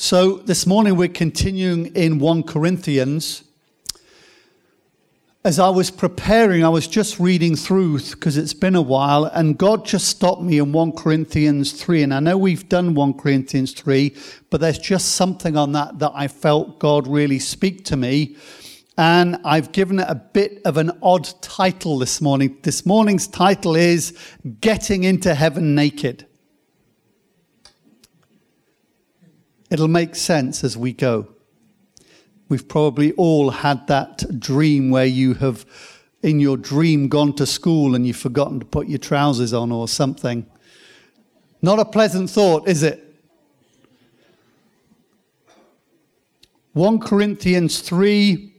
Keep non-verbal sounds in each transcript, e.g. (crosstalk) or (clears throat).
So this morning we're continuing in 1 Corinthians. As I was preparing, I was just reading through because it's been a while, and God just stopped me in 1 Corinthians 3. And I know we've done 1 Corinthians 3, but there's just something on that that I felt God really speak to me. And I've given it a bit of an odd title this morning. This morning's title is Getting into Heaven Naked. It'll make sense as we go. We've probably all had that dream where you have, in your dream, gone to school and you've forgotten to put your trousers on or something. Not a pleasant thought, is it? 1 Corinthians 3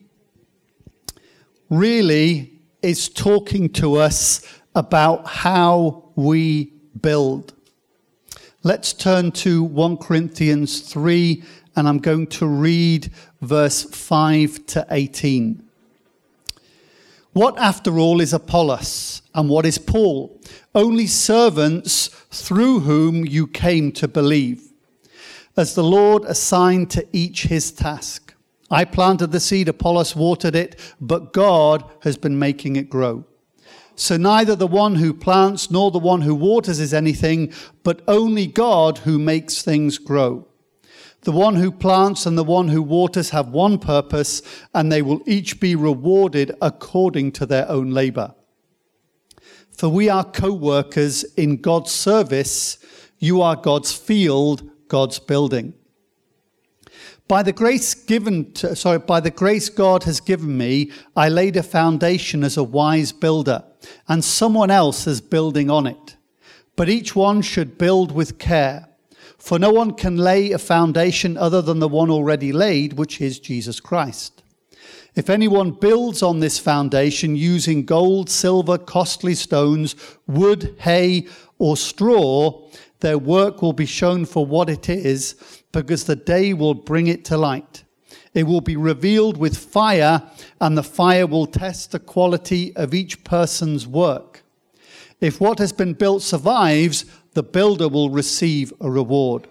really is talking to us about how we build. Let's turn to 1 Corinthians 3, and I'm going to read verse 5 to 18. What, after all, is Apollos, and what is Paul? Only servants through whom you came to believe, as the Lord assigned to each his task. I planted the seed, Apollos watered it, but God has been making it grow. So neither the one who plants nor the one who waters is anything, but only God who makes things grow. The one who plants and the one who waters have one purpose, and they will each be rewarded according to their own labor. For we are co workers in God's service. You are God's field, God's building. By the grace given to, sorry, by the grace God has given me, I laid a foundation as a wise builder, and someone else is building on it. But each one should build with care, for no one can lay a foundation other than the one already laid, which is Jesus Christ. If anyone builds on this foundation using gold, silver, costly stones, wood, hay, or straw, their work will be shown for what it is because the day will bring it to light. It will be revealed with fire, and the fire will test the quality of each person's work. If what has been built survives, the builder will receive a reward.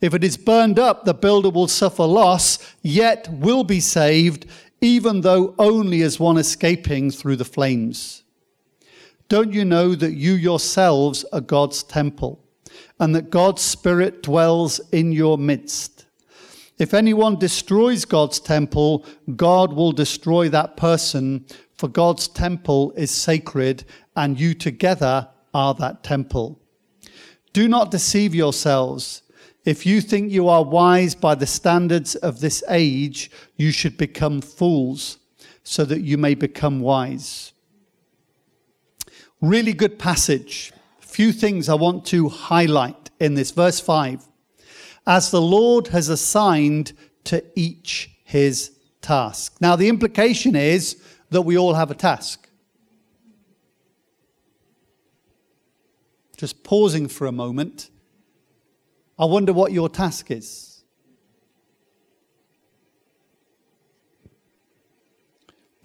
If it is burned up, the builder will suffer loss, yet will be saved, even though only as one escaping through the flames. Don't you know that you yourselves are God's temple? And that God's Spirit dwells in your midst. If anyone destroys God's temple, God will destroy that person, for God's temple is sacred, and you together are that temple. Do not deceive yourselves. If you think you are wise by the standards of this age, you should become fools, so that you may become wise. Really good passage few things I want to highlight in this. Verse 5 As the Lord has assigned to each his task. Now, the implication is that we all have a task. Just pausing for a moment. I wonder what your task is.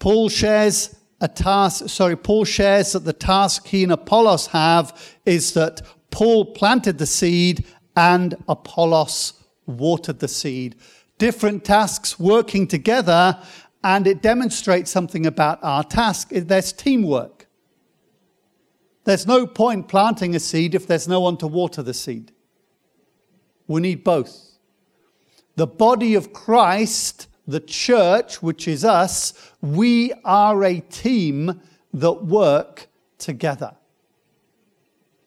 Paul shares a task, sorry, Paul shares that the task he and Apollos have is that Paul planted the seed and Apollos watered the seed. Different tasks working together, and it demonstrates something about our task. There's teamwork. There's no point planting a seed if there's no one to water the seed. We need both. The body of Christ the church, which is us, we are a team that work together.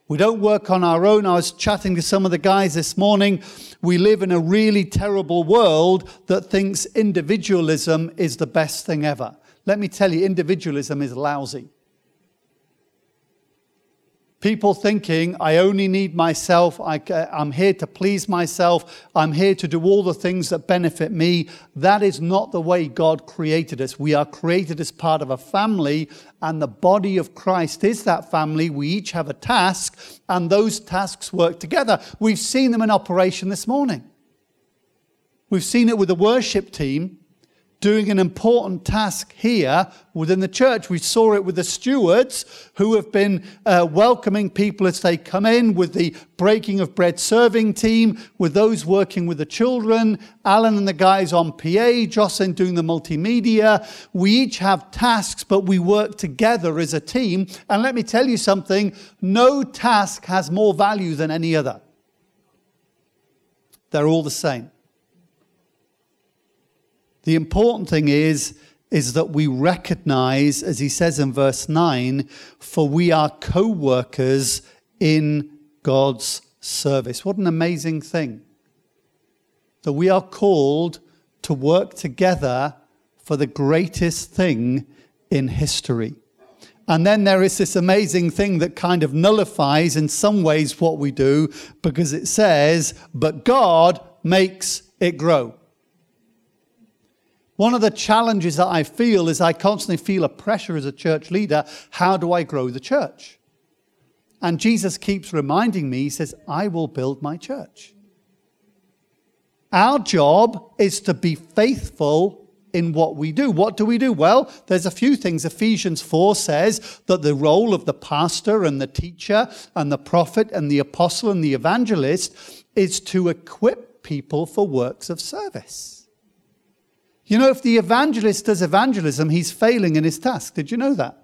We don't work on our own. I was chatting to some of the guys this morning. We live in a really terrible world that thinks individualism is the best thing ever. Let me tell you, individualism is lousy. People thinking, I only need myself, I, am here to please myself, I'm here to do all the things that benefit me. That is not the way God created us. We are created as part of a family, and the body of Christ is that family. We each have a task, and those tasks work together. We've seen them in operation this morning. We've seen it with the worship team doing an important task here within the church. We saw it with the stewards who have been uh, welcoming people as they come in, with the breaking of bread serving team, with those working with the children, Alan and the guys on PA, Jocelyn doing the multimedia. We each have tasks, but we work together as a team. And let me tell you something no task has more value than any other. They're all the same. The important thing is, is that we recognize, as he says in verse 9, for we are co workers in God's service. What an amazing thing. That we are called to work together for the greatest thing in history. And then there is this amazing thing that kind of nullifies in some ways what we do because it says, but God makes it grow. One of the challenges that I feel is I constantly feel a pressure as a church leader. How do I grow the church? And Jesus keeps reminding me, He says, I will build my church. Our job is to be faithful in what we do. What do we do? Well, there's a few things. Ephesians 4 says that the role of the pastor and the teacher and the prophet and the apostle and the evangelist is to equip people for works of service. You know, if the evangelist does evangelism, he's failing in his task. Did you know that?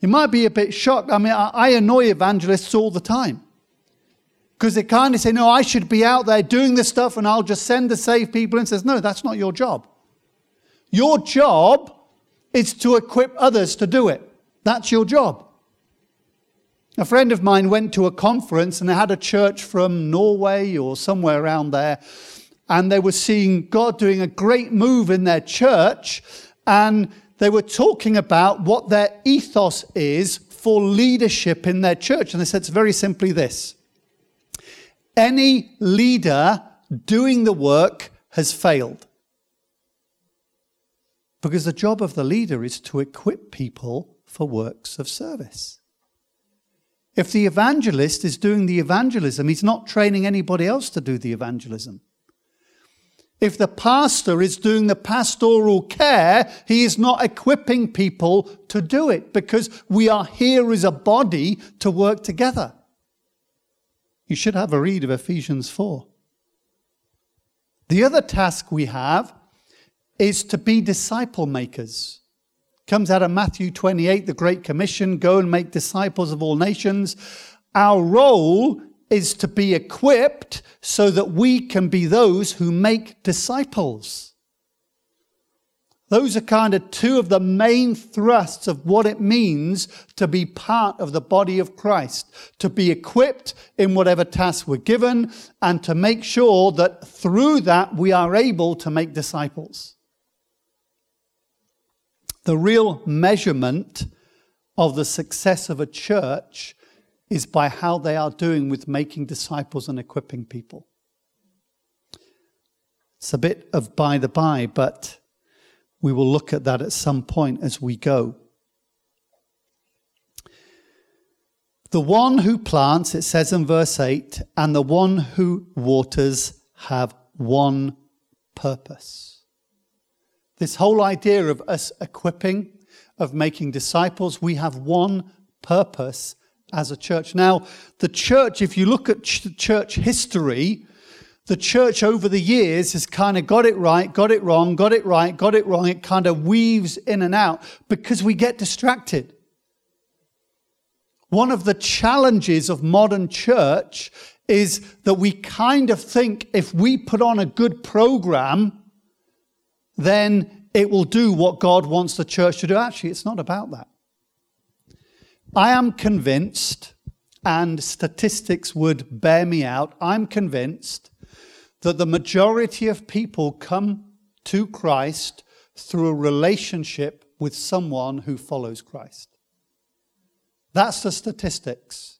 You might be a bit shocked. I mean, I annoy evangelists all the time because they kind of say, No, I should be out there doing this stuff and I'll just send to save people. And says, No, that's not your job. Your job is to equip others to do it. That's your job. A friend of mine went to a conference and they had a church from Norway or somewhere around there and they were seeing God doing a great move in their church, and they were talking about what their ethos is for leadership in their church. And they said it's very simply this any leader doing the work has failed. Because the job of the leader is to equip people for works of service. If the evangelist is doing the evangelism, he's not training anybody else to do the evangelism. If the pastor is doing the pastoral care, he is not equipping people to do it because we are here as a body to work together. You should have a read of Ephesians 4. The other task we have is to be disciple makers. Comes out of Matthew 28, the Great Commission go and make disciples of all nations. Our role is to be equipped so that we can be those who make disciples. Those are kind of two of the main thrusts of what it means to be part of the body of Christ, to be equipped in whatever task we're given, and to make sure that through that we are able to make disciples. The real measurement of the success of a church is by how they are doing with making disciples and equipping people. It's a bit of by the by, but we will look at that at some point as we go. The one who plants, it says in verse 8, and the one who waters have one purpose. This whole idea of us equipping, of making disciples, we have one purpose as a church. Now, the church, if you look at ch- church history, the church over the years has kind of got it right, got it wrong, got it right, got it wrong. It kind of weaves in and out because we get distracted. One of the challenges of modern church is that we kind of think if we put on a good program, then it will do what God wants the church to do. Actually, it's not about that. I am convinced, and statistics would bear me out, I'm convinced that the majority of people come to Christ through a relationship with someone who follows Christ. That's the statistics.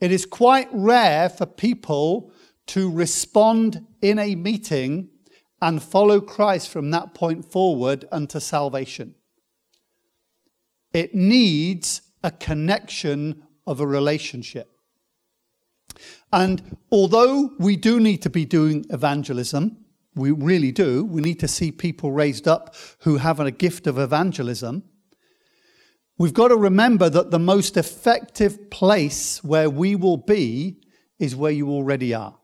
It is quite rare for people to respond in a meeting and follow Christ from that point forward unto salvation. It needs a connection of a relationship. And although we do need to be doing evangelism, We really do. We need to see people raised up who have a gift of evangelism. We've got to remember that the most effective place where we will be is where you already are.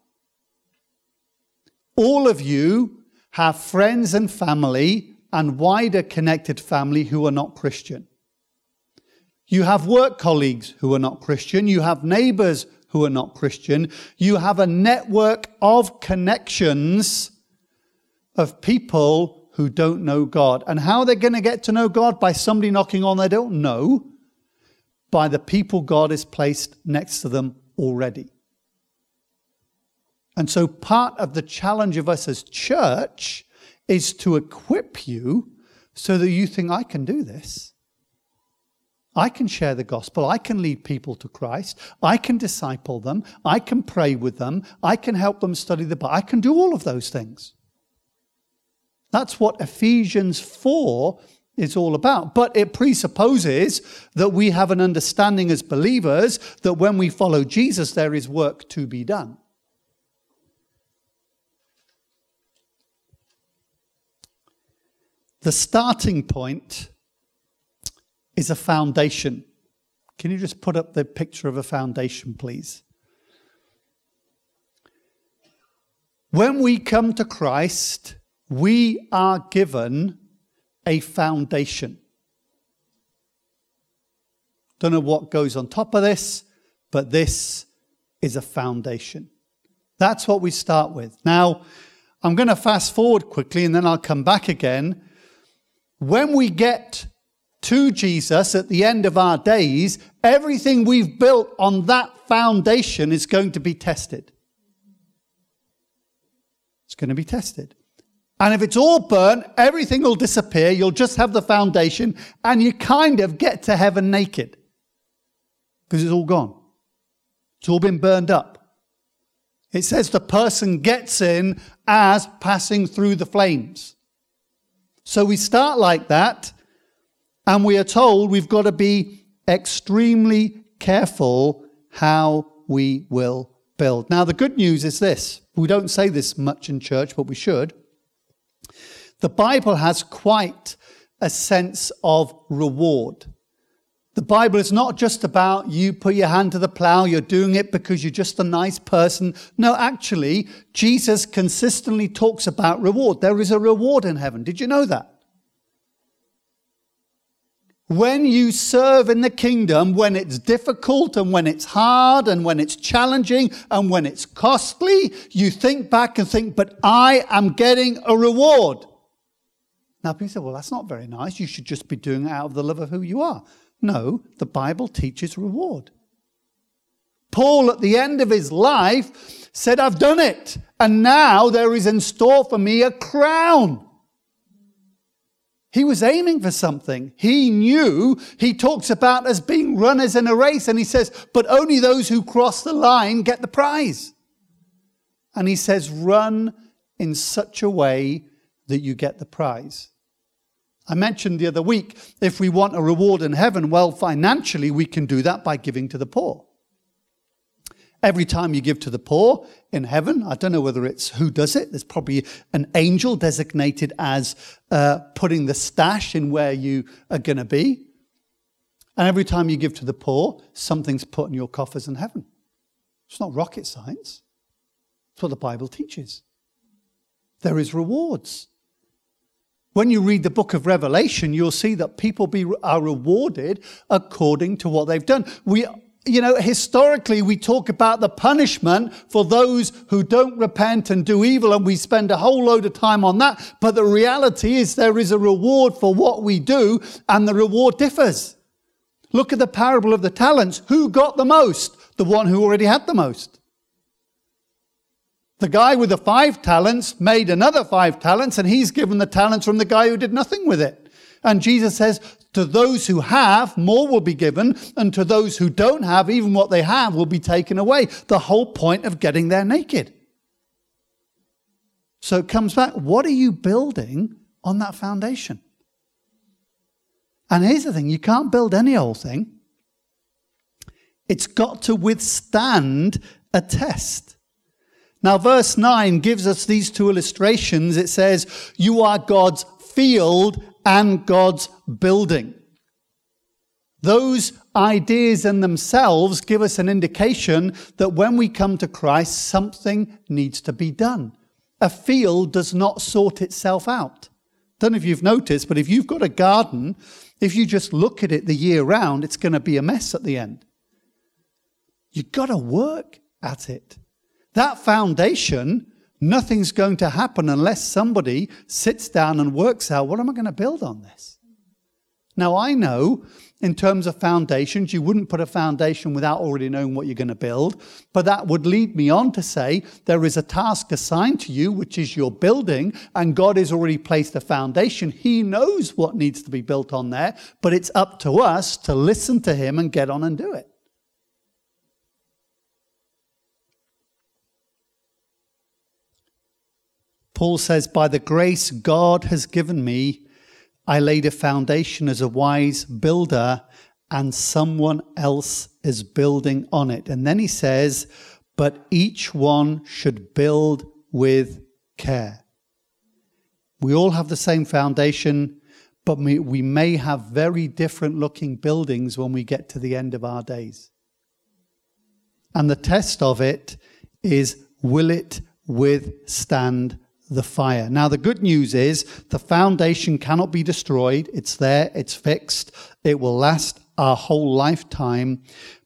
All of you have friends and family and wider connected family who are not Christian. You have work colleagues who are not Christian. You have neighbors who are not Christian. You have a network of connections of people who don't know God. And how are they're going to get to know God? By somebody knocking on they don't know, by the people God has placed next to them already. And so part of the challenge of us as church is to equip you so that you think, I can do this. I can share the gospel. I can lead people to Christ. I can disciple them. I can pray with them. I can help them study the Bible. I can do all of those things. That's what Ephesians 4 is all about. But it presupposes that we have an understanding as believers that when we follow Jesus, there is work to be done. The starting point is a foundation. Can you just put up the picture of a foundation, please? When we come to Christ, we are given a foundation. Don't know what goes on top of this, but this is a foundation. That's what we start with. Now, I'm going to fast forward quickly and then I'll come back again. When we get to Jesus at the end of our days, everything we've built on that foundation is going to be tested. It's going to be tested. And if it's all burnt, everything will disappear. You'll just have the foundation, and you kind of get to heaven naked because it's all gone. It's all been burned up. It says the person gets in as passing through the flames. So we start like that, and we are told we've got to be extremely careful how we will build. Now, the good news is this we don't say this much in church, but we should. The Bible has quite a sense of reward. The Bible is not just about you put your hand to the plow, you're doing it because you're just a nice person. No, actually, Jesus consistently talks about reward. There is a reward in heaven. Did you know that? When you serve in the kingdom, when it's difficult and when it's hard and when it's challenging and when it's costly, you think back and think, but I am getting a reward. Now, people say, well, that's not very nice. You should just be doing it out of the love of who you are. No, the Bible teaches reward. Paul, at the end of his life, said, I've done it. And now there is in store for me a crown. He was aiming for something. He knew he talks about as being runners in a race, and he says, but only those who cross the line get the prize. And he says, run in such a way that you get the prize. I mentioned the other week, if we want a reward in heaven, well, financially, we can do that by giving to the poor. Every time you give to the poor in heaven, I don't know whether it's who does it. There's probably an angel designated as uh, putting the stash in where you are going to be. And every time you give to the poor, something's put in your coffers in heaven. It's not rocket science. It's what the Bible teaches. There is rewards. When you read the book of Revelation, you'll see that people be, are rewarded according to what they've done. We, you know, historically, we talk about the punishment for those who don't repent and do evil, and we spend a whole load of time on that. But the reality is there is a reward for what we do, and the reward differs. Look at the parable of the talents. Who got the most? The one who already had the most. The guy with the five talents made another five talents, and he's given the talents from the guy who did nothing with it. And Jesus says, To those who have, more will be given, and to those who don't have, even what they have will be taken away. The whole point of getting there naked. So it comes back what are you building on that foundation? And here's the thing you can't build any old thing, it's got to withstand a test. Now, verse 9 gives us these two illustrations. It says, You are God's field and God's building. Those ideas in themselves give us an indication that when we come to Christ, something needs to be done. A field does not sort itself out. Don't know if you've noticed, but if you've got a garden, if you just look at it the year round, it's going to be a mess at the end. You've got to work at it. That foundation, nothing's going to happen unless somebody sits down and works out what am I going to build on this? Now, I know in terms of foundations, you wouldn't put a foundation without already knowing what you're going to build. But that would lead me on to say there is a task assigned to you, which is your building, and God has already placed a foundation. He knows what needs to be built on there, but it's up to us to listen to Him and get on and do it. Paul says, By the grace God has given me, I laid a foundation as a wise builder, and someone else is building on it. And then he says, But each one should build with care. We all have the same foundation, but we, may have very different looking buildings when we get to the end of our days. And the test of it is will it withstand the fire. Now, the good news is the foundation cannot be destroyed. It's there, it's fixed, it will last our whole lifetime.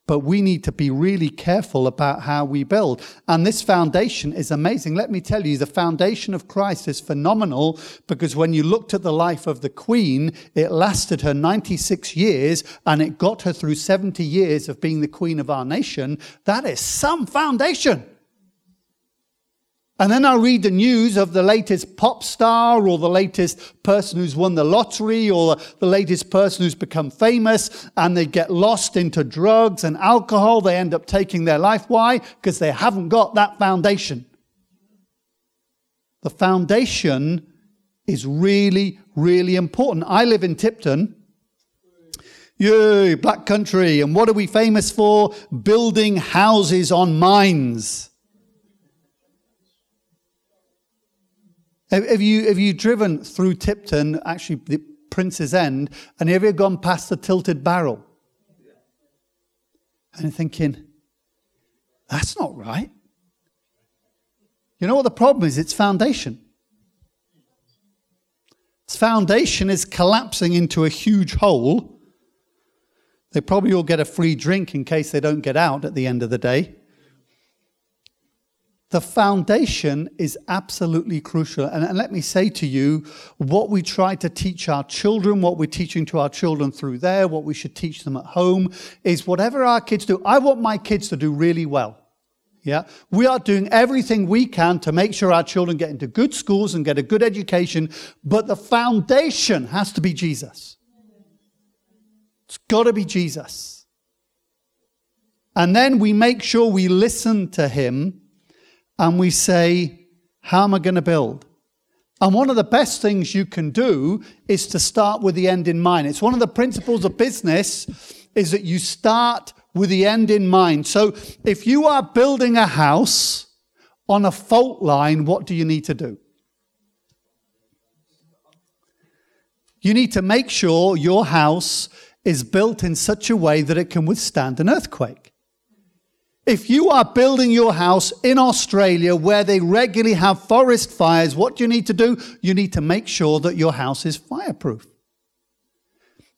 But we need to be really careful about how we build. And this foundation is amazing. Let me tell you, the foundation of Christ is phenomenal because when you looked at the life of the Queen, it lasted her 96 years and it got her through 70 years of being the Queen of our nation. That is some foundation. And then I read the news of the latest pop star or the latest person who's won the lottery or the latest person who's become famous and they get lost into drugs and alcohol. They end up taking their life. Why? Because they haven't got that foundation. The foundation is really, really important. I live in Tipton. Yay, black country. And what are we famous for? Building houses on mines. Have you, have you driven through Tipton, actually the Prince's End, and have you gone past the tilted barrel? And you're thinking, that's not right. You know what the problem is? It's foundation. Its foundation is collapsing into a huge hole. They probably all get a free drink in case they don't get out at the end of the day. The foundation is absolutely crucial. And, and, let me say to you, what we try to teach our children, what we're teaching to our children through there, what we should teach them at home, is whatever our kids do, I want my kids to do really well. Yeah. We are doing everything we can to make sure our children get into good schools and get a good education, but the foundation has to be Jesus. It's got to be Jesus. And then we make sure we listen to him and we say, How am I going to build? And one of the best things you can do is to start with the end in mind. It's one of the principles of business is that you start with the end in mind. So if you are building a house on a fault line, what do you need to do? You need to make sure your house is built in such a way that it can withstand an earthquake. If you are building your house in Australia where they regularly have forest fires, what do you need to do? You need to make sure that your house is fireproof.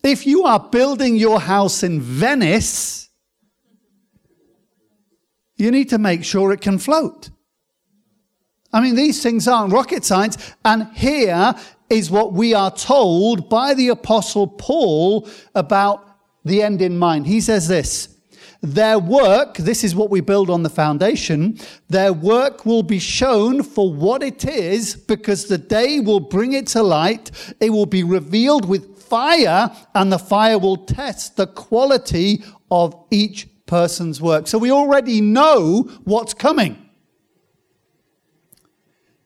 If you are building your house in Venice, you need to make sure it can float. I mean, these things aren't rocket science. And here is what we are told by the Apostle Paul about the end in mind. He says this their work, this is what we build on the foundation, their work will be shown for what it is because the day will bring it to light. It will be revealed with fire, and the fire will test the quality of each person's work. So we already know what's coming.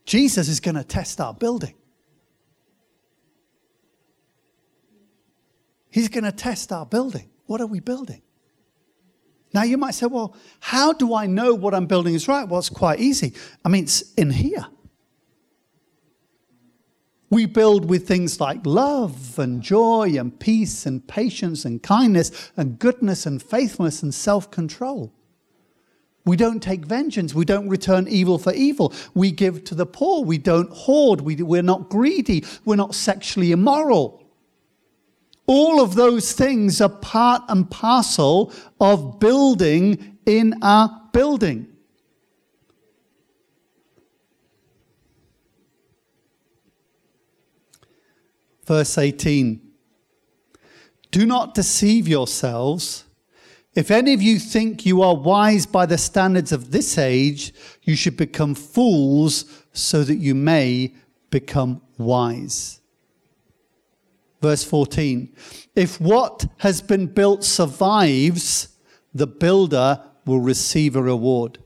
Jesus is going to test our building. He's going to test our building. What are we building? Now you might say, well, how do I know what I'm building is right? Well, it's quite easy. I mean, it's in here. We build with things like love and joy and peace and patience and kindness and goodness and faithfulness and self control. We don't take vengeance. We don't return evil for evil. We give to the poor. We don't hoard. We, we're not greedy. We're not sexually immoral. All of those things are part and parcel of building in our building. Verse 18 Do not deceive yourselves. If any of you think you are wise by the standards of this age, you should become fools so that you may become wise. Verse 14 If what has been built survives, the builder will receive a reward.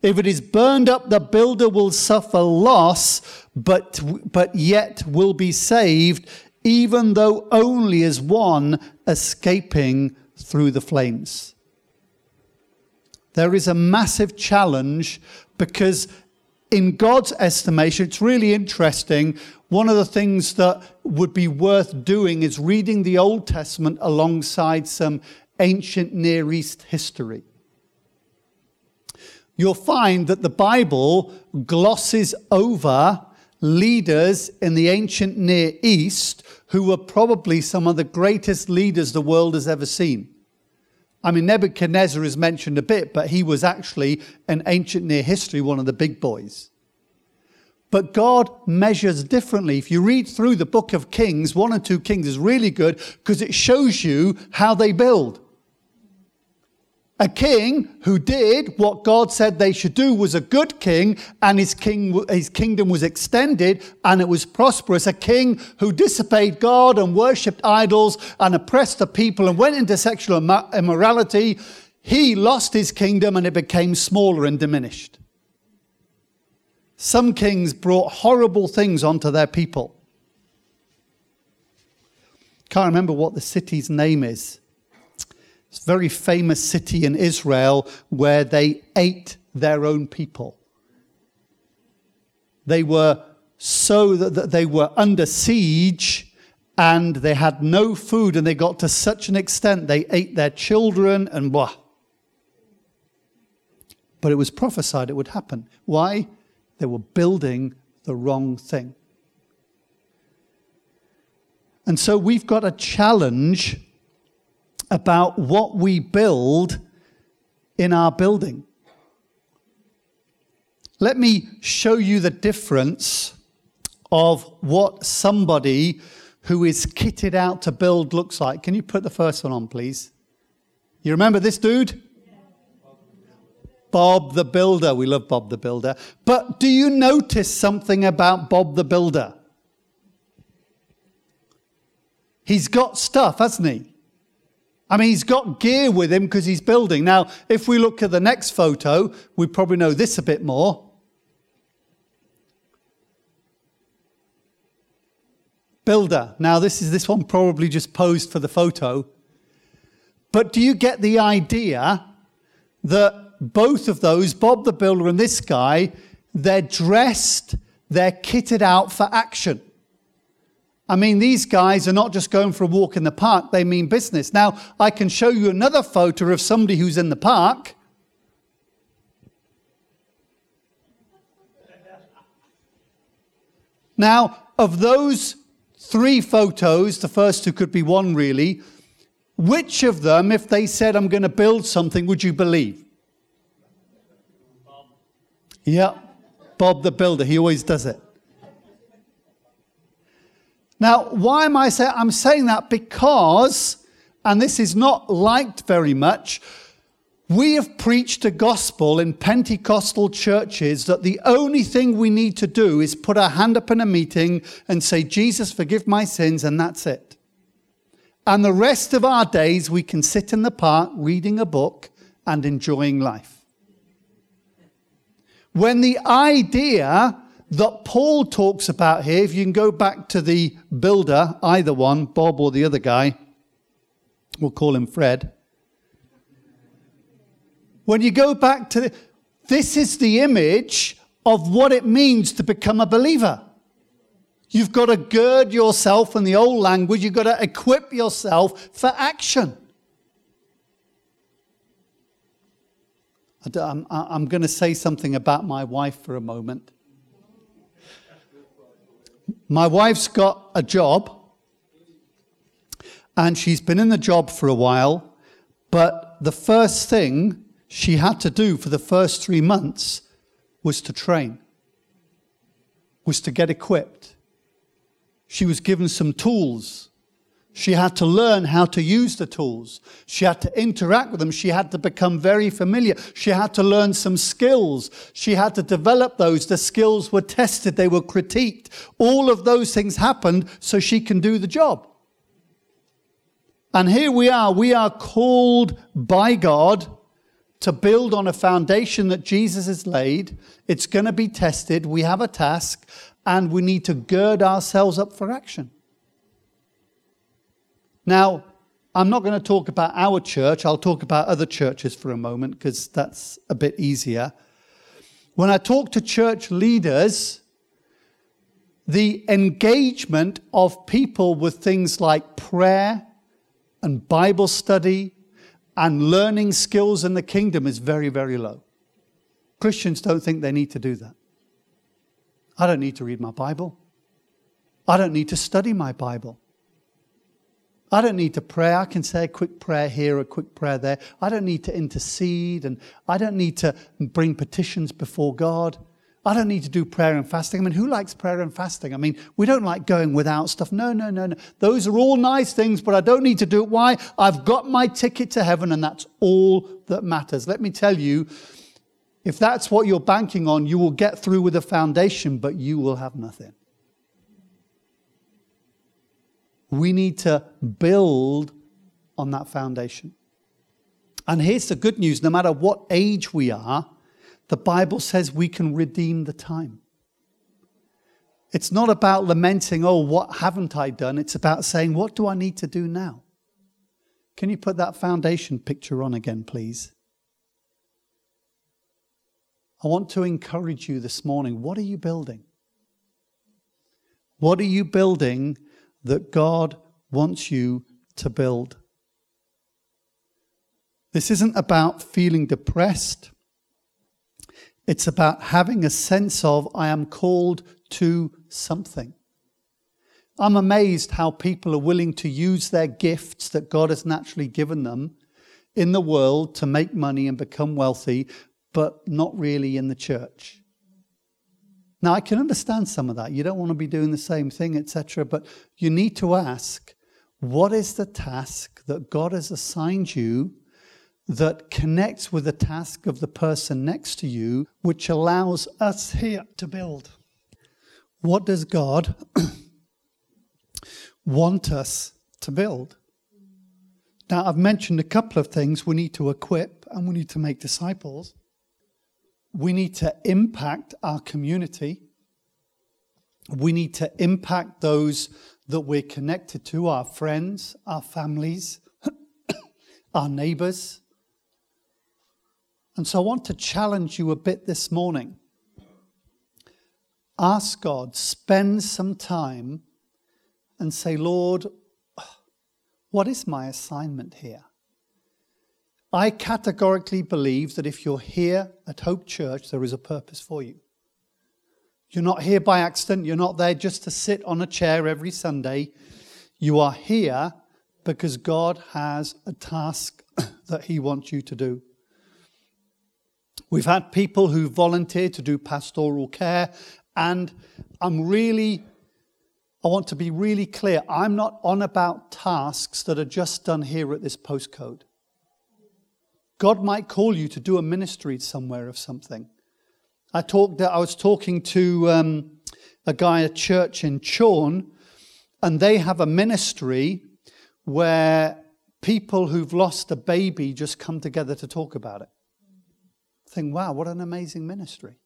If it is burned up, the builder will suffer loss, but, but yet will be saved, even though only as one escaping through the flames. There is a massive challenge because, in God's estimation, it's really interesting. One of the things that would be worth doing is reading the Old Testament alongside some ancient Near East history. You'll find that the Bible glosses over leaders in the ancient Near East who were probably some of the greatest leaders the world has ever seen. I mean, Nebuchadnezzar is mentioned a bit, but he was actually, in ancient near history, one of the big boys. But God measures differently. If you read through the book of Kings, one and two Kings is really good because it shows you how they build. A king who did what God said they should do was a good king, and his, king, his kingdom was extended and it was prosperous. A king who disobeyed God and worshipped idols and oppressed the people and went into sexual immorality, he lost his kingdom and it became smaller and diminished. Some kings brought horrible things onto their people. Can't remember what the city's name is. Very famous city in Israel where they ate their own people. They were so that they were under siege and they had no food and they got to such an extent they ate their children and blah. But it was prophesied it would happen. Why? They were building the wrong thing. And so we've got a challenge about what we build in our building. Let me show you the difference of what somebody who is kitted out to build looks like. Can you put the first one on, please? You remember this dude? Bob the Builder. We love Bob the Builder. But do you notice something about Bob the Builder? He's got stuff, hasn't he? I mean, he's got gear with him because he's building. Now, if we look at the next photo, we probably know this a bit more. Builder. Now, this is this one probably just posed for the photo. But do you get the idea that both of those, Bob the Builder and this guy, they're dressed, they're kitted out for action. I mean, these guys are not just going for a walk in the park, they mean business. Now, I can show you another photo of somebody who's in the park. Now, of those three photos, the first two could be one really, which of them, if they said, I'm going to build something, would you believe? Bob. Yeah, Bob the builder, he always does it. Now, why am I saying I'm saying that because, and this is not liked very much, we have preached a gospel in Pentecostal churches that the only thing we need to do is put our hand up in a meeting and say, Jesus, forgive my sins, and that's it. And the rest of our days, we can sit in the park reading a book and enjoying life. When the idea that Paul talks about here, if you can go back to the builder, either one, Bob or the other guy, we'll call him Fred. When you go back to the, this is the image of what it means to become a believer. You've got to gird yourself in the old language, you've got to equip yourself for action. I'm, I'm going to say something about my wife for a moment. My wife's got a job, and she's been in the job for a while, but the first thing she had to do for the first three months was to train, was to get equipped. She was given some tools she had to learn how to use the tools. She had to interact with them. She had to become very familiar. She had to learn some skills. She had to develop those. The skills were tested. They were critiqued. All of those things happened so she can do the job. And here we are. We are called by God to build on a foundation that Jesus has laid. It's going to be tested. We have a task and we need to gird ourselves up for action. Now, I'm not going to talk about our church. I'll talk about other churches for a moment because that's a bit easier. When I talk to church leaders, the engagement of people with things like prayer and Bible study and learning skills in the kingdom is very, very low. Christians don't think they need to do that. I don't need to read my Bible. I don't need to study my Bible. I don't need to pray. I can say a quick prayer here, a quick prayer there. I don't need to intercede and I don't need to bring petitions before God. I don't need to do prayer and fasting. I mean, who likes prayer and fasting? I mean, we don't like going without stuff. No, no, no, no. Those are all nice things, but I don't need to do it. Why? I've got my ticket to heaven and that's all that matters. Let me tell you, if that's what you're banking on, you will get through with a foundation, but you will have nothing. We need to build on that foundation. And here's the good news no matter what age we are, the Bible says we can redeem the time. It's not about lamenting, oh, what haven't I done? It's about saying, what do I need to do now? Can you put that foundation picture on again, please? I want to encourage you this morning. What are you building? What are you building that God wants you to build. This isn't about feeling depressed. It's about having a sense of, I am called to something. I'm amazed how people are willing to use their gifts that God has naturally given them in the world to make money and become wealthy, but not really in the church. Now, I can understand some of that. You don't want to be doing the same thing, etc. But you need to ask what is the task that God has assigned you that connects with the task of the person next to you, which allows us here to build? What does God (clears throat) want us to build? Now, I've mentioned a couple of things. We need to equip and we need to make disciples we need to impact our community. We need to impact those that we're connected to our friends, our families, (coughs) our neighbors. And so I want to challenge you a bit this morning. Ask God, spend some time and say, Lord, (sighs) what is my assignment here? I categorically believe that if you're here at Hope Church, there is a purpose for you. You're not here by accident. You're not there just to sit on a chair every Sunday. You are here because God has a task (clears throat) that He wants you to do. We've had people who volunteer to do pastoral care, and I'm really, I want to be really clear. I'm not on about tasks that are just done here at this postcode. God might call you to do a ministry somewhere of something. I talked. I was talking to um, a guy at church in Chorn, and they have a ministry where people who've lost a baby just come together to talk about it. think, wow, what an amazing ministry!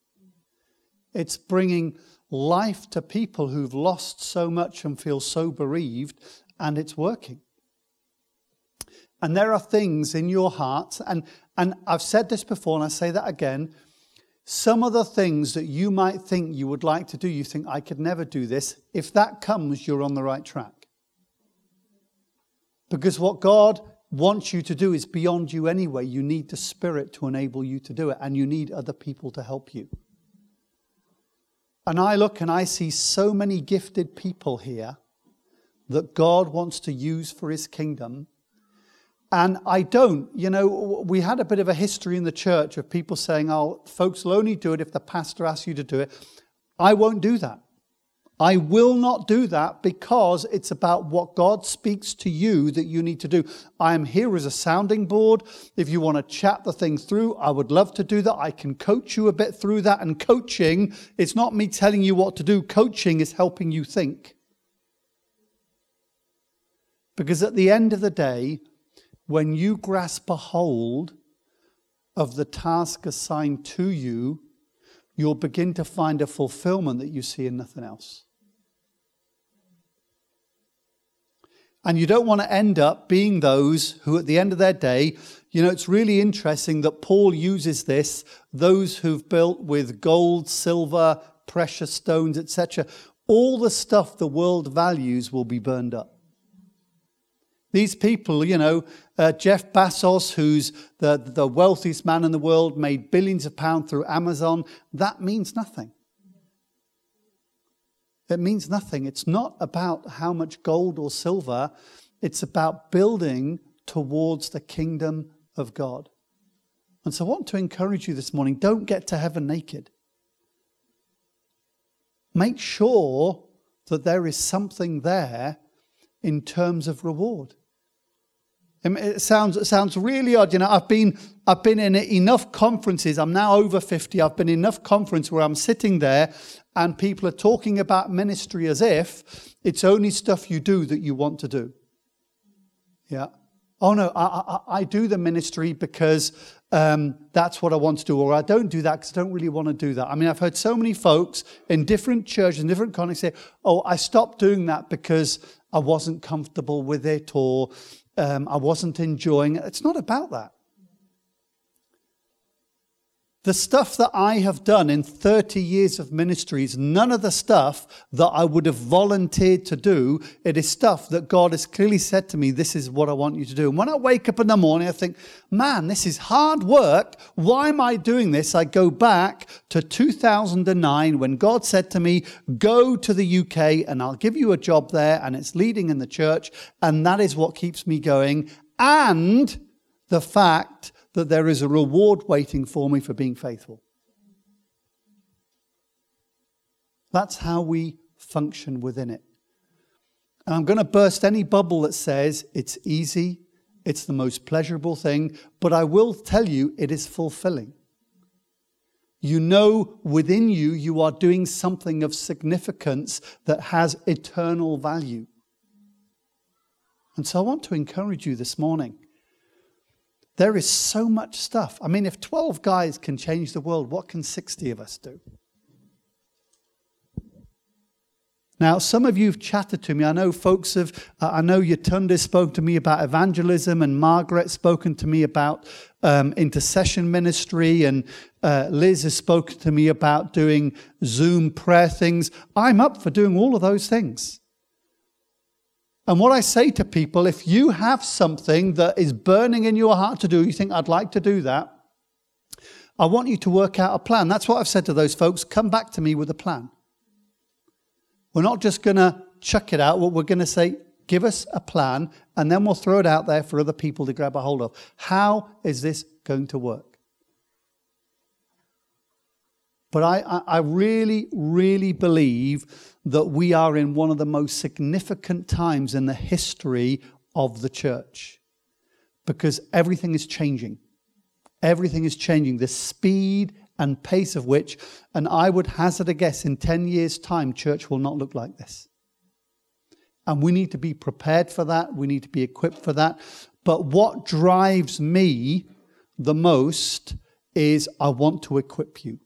It's bringing life to people who've lost so much and feel so bereaved, and it's working. And there are things in your heart, and, and I've said this before, and I say that again. Some of the things that you might think you would like to do, you think, I could never do this. If that comes, you're on the right track. Because what God wants you to do is beyond you anyway. You need the Spirit to enable you to do it, and you need other people to help you. And I look and I see so many gifted people here that God wants to use for his kingdom. And I don't. You know, we had a bit of a history in the church of people saying, oh, folks will only do it if the pastor asks you to do it. I won't do that. I will not do that because it's about what God speaks to you that you need to do. I am here as a sounding board. If you want to chat the thing through, I would love to do that. I can coach you a bit through that. And coaching, it's not me telling you what to do. Coaching is helping you think. Because at the end of the day, when you grasp a hold of the task assigned to you, you'll begin to find a fulfillment that you see in nothing else. And you don't want to end up being those who, at the end of their day, you know, it's really interesting that Paul uses this those who've built with gold, silver, precious stones, etc. All the stuff the world values will be burned up. These people, you know, uh, Jeff Bezos, who's the, the wealthiest man in the world, made billions of pounds through Amazon, that means nothing. It means nothing. It's not about how much gold or silver, it's about building towards the kingdom of God. And so I want to encourage you this morning don't get to heaven naked. Make sure that there is something there in terms of reward. It sounds, it sounds really odd. You know, I've been, I've been in enough conferences. I'm now over 50. I've been in enough conference where I'm sitting there and people are talking about ministry as if it's only stuff you do that you want to do. Yeah. Oh no, I, I, I do the ministry because um, that's what I want to do, or I don't do that because I don't really want to do that. I mean, I've heard so many folks in different churches, in different contexts say, "Oh, I stopped doing that because I wasn't comfortable with it, or um, I wasn't enjoying it. It's not about that. The stuff that I have done in 30 years of ministries, none of the stuff that I would have volunteered to do. It is stuff that God has clearly said to me, this is what I want you to do. And when I wake up in the morning, I think, man, this is hard work. Why am I doing this? I go back to 2009 when God said to me, go to the UK and I'll give you a job there and it's leading in the church. And that is what keeps me going. And the fact that there is a reward waiting for me for being faithful. That's how we function within it. And I'm going to burst any bubble that says it's easy, it's the most pleasurable thing, but I will tell you it is fulfilling. You know within you, you are doing something of significance that has eternal value. And so I want to encourage you this morning there is so much stuff. I mean, if 12 guys can change the world, what can 60 of us do? Now, some of you have chatted to me. I know folks have, uh, I know Yetunde spoke to me about evangelism, and Margaret spoken to me about um, intercession ministry, and uh, Liz has spoken to me about doing Zoom prayer things. I'm up for doing all of those things. And what I say to people, if you have something that is burning in your heart to do, you think, I'd like to do that, I want you to work out a plan. That's what I've said to those folks. Come back to me with a plan. We're not just going to chuck it out. What we're going to say, give us a plan, and then we'll throw it out there for other people to grab a hold of. How is this going to work? But I, I really, really believe that we are in one of the most significant times in the history of the church because everything is changing. Everything is changing. The speed and pace of which, and I would hazard a guess in 10 years' time, church will not look like this. And we need to be prepared for that. We need to be equipped for that. But what drives me the most is I want to equip you.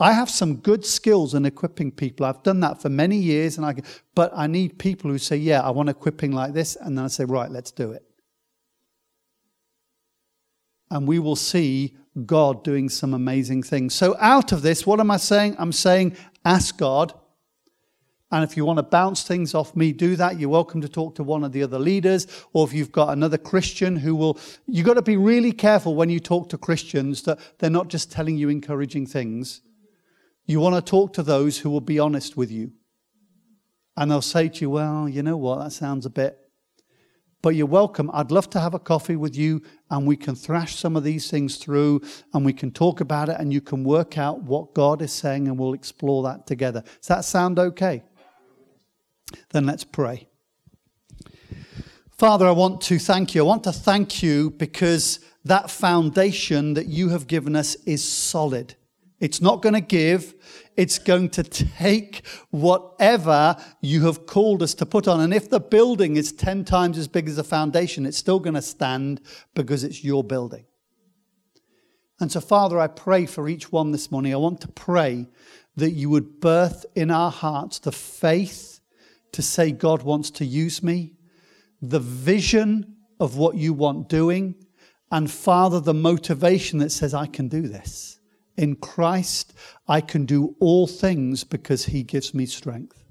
I have some good skills in equipping people. I've done that for many years, and I, but I need people who say, Yeah, I want equipping like this. And then I say, Right, let's do it. and we will see God doing some amazing things. So, out of this, what am I saying? I'm saying ask God. And if you want to bounce things off me, do that. You're welcome to talk to one of the other leaders, or if you've got another Christian who will. You've got to be really careful when you talk to Christians that they're not just telling you encouraging things. You want to talk to those who will be honest with you. And they'll say to you, Well, you know what? That sounds a bit but you're welcome. I'd love to have a coffee with you and we can thrash some of these things through and we can talk about it and you can work out what God is saying and we'll explore that together. Does that sound okay? Then let's pray. Father, I want to thank you. I want to thank you because that foundation that you have given us is solid. It's not going to give. It's going to take whatever you have called us to put on. And if the building is 10 times as big as the foundation, it's still going to stand because it's your building. And so, Father, I pray for each one this morning. I want to pray that you would birth in our hearts the faith to say, God wants to use me, the vision of what you want doing, and Father, the motivation that says, I can do this. In Christ, I can do all things because he gives me strength.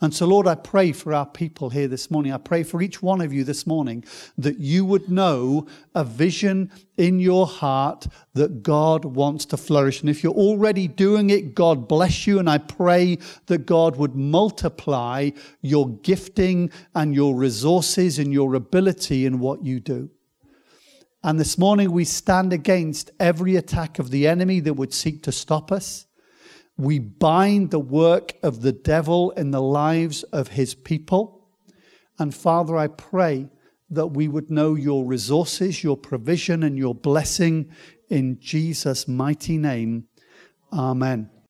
And so, Lord, I pray for our people here this morning. I pray for each one of you this morning that you would know a vision in your heart that God wants to flourish. And if you're already doing it, God bless you. And I pray that God would multiply your gifting and your resources and your ability in what you do. And this morning we stand against every attack of the enemy that would seek to stop us. We bind the work of the devil in the lives of his people. And Father, I pray that we would know your resources, your provision, and your blessing in Jesus' mighty name. Amen.